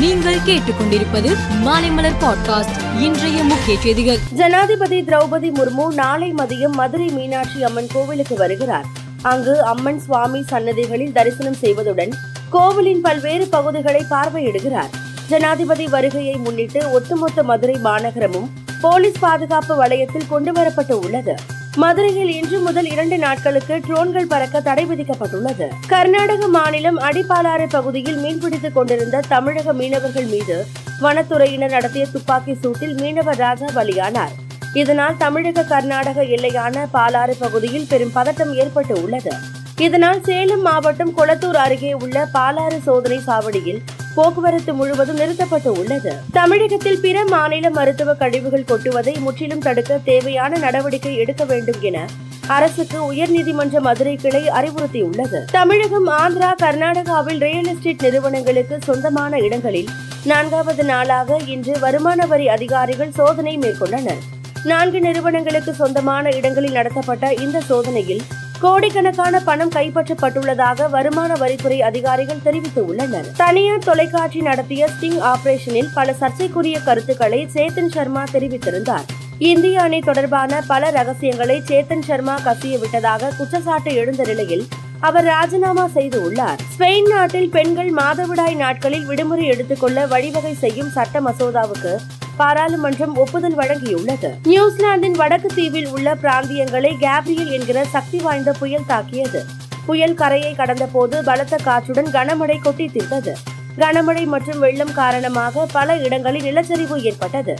நீங்கள் கேட்டுக்கொண்டிருப்பது மாலைமலர் பாட்காஸ்ட் இன்றைய முக்கிய செய்திகள். ஜனாதிபதி திரௌபதி முர்மு நாளை மதியம் மதுரை மீனாட்சி அம்மன் கோவிலுக்கு வருகிறார். அங்கு அம்மன் சுவாமி சன்னதிகளில் தரிசனம் செய்வதுடன் கோவிலின் பல்வேறு பகுதிகளை பார்வையிடுகிறார். ஜனாதிபதி வருகையை முன்னிட்டு ஒட்டுமொத்த மதுரை மாநகரமும் போலீஸ் பாதுகாப்பு வளையத்தில் கொண்டுவரப்பட்டு உள்ளது. மதுரையில் இன்று முதல் இரண்டு நாட்களுக்கு ட்ரோன்கள் பறக்க தடை விதிக்கப்பட்டுள்ளது. கர்நாடக மாநிலம் அடிப்பாலாறு பகுதியில் மீன்பிடித்துக் கொண்டிருந்த தமிழக மீனவர்கள் மீது வனத்துறையினர் நடத்திய துப்பாக்கி சூட்டில் மீனவர் ராஜா பலியானார். இதனால் தமிழக கர்நாடக எல்லையான பாலாறு பகுதியில் பெரும் பதட்டம் ஏற்பட்டு உள்ளது. இதனால் சேலம் மாவட்டம் கொளத்தூர் அருகே உள்ள பாலாறு சோதனை சாவடியில் போக்குவரத்து முழுவதும் நிறுத்தப்பட்டு உள்ளது. தமிழகத்தில் பிற மாநில மருத்துவ கழிவுகள் கொட்டுவதை முற்றிலும் தடுக்க தேவையான நடவடிக்கை எடுக்க வேண்டும் என அரசுக்கு உயர்நீதிமன்ற மதுரை கிளை அறிவுறுத்தியுள்ளது. தமிழகம் ஆந்திரா கர்நாடகாவில் ரியல் எஸ்டேட் நிறுவனங்களுக்கு சொந்தமான இடங்களில் நான்காவது நாளாக இன்று வருமான வரி அதிகாரிகள் சோதனை மேற்கொண்டனர். நான்கு நிறுவனங்களுக்கு சொந்தமான இடங்களில் நடத்தப்பட்ட இந்த சோதனையில் கோடிக்கணக்கான பணம் கைப்பற்றப்பட்டுள்ளதாக வருமான வரித்துறை அதிகாரிகள் தெரிவித்துள்ளனர். தனியார் தொலைக்காட்சி நடத்திய ஸ்டிங் ஆபரேஷனில் பல சர்ச்சைக்குரிய கருத்துக்களை சேத்தன் சர்மா தெரிவித்திருந்தார். இந்திய அணி தொடர்பான பல ரகசியங்களை சேத்தன் சர்மா கசிய விட்டதாக குற்றச்சாட்டு எழுந்த நிலையில் அவர் ராஜினாமா செய்து உள்ளார். ஸ்பெயின் நாட்டில் பெண்கள் மாதவிடாய் நாட்களில் விடுமுறை எடுத்துக்கொள்ள வழிவகை செய்யும் சட்ட மசோதாவுக்கு பாராளுமன்றம் ஒப்புதல் வழங்கியுள்ளது. நியூசிலாந்தின் வடக்கு தீவில் உள்ள பிராந்தியங்களை கேப்ரியல் என்கிற சக்தி வாய்ந்த புயல் தாக்கியது. புயல் கரையை கடந்தபோது பலத்த காற்றுடன் கனமழை கொட்டி தீர்த்தது கனமழை மற்றும் வெள்ளம் காரணமாக பல இடங்களில் நிலச்சரிவு ஏற்பட்டது.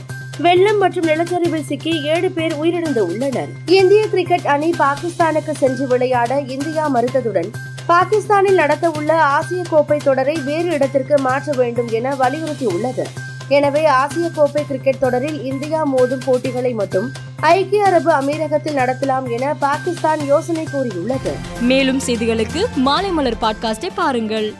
வெள்ளம் மற்றும் நிலச்சரிவில் சிக்கி ஏழு பேர் உயிரிழந்து உள்ளனர். இந்திய கிரிக்கெட் அணி பாகிஸ்தானுக்கு சென்று விளையாட இந்தியா மறுத்ததுடன் பாகிஸ்தானில் நடத்த உள்ள ஆசிய கோப்பை தொடரை வேறு இடத்திற்கு மாற்ற வேண்டும் என வலியுறுத்தியுள்ளது. எனவே ஆசிய கோப்பை கிரிக்கெட் தொடரில் இந்தியா மோதும் போட்டிகளை மட்டும் ஐக்கிய அரபு அமீரகத்தில் நடத்தலாம் என பாகிஸ்தான் யோசனை கூறியுள்ளது. மேலும் செய்திகளுக்கு மாலை மலர் பாட்காஸ்டை பாருங்கள்.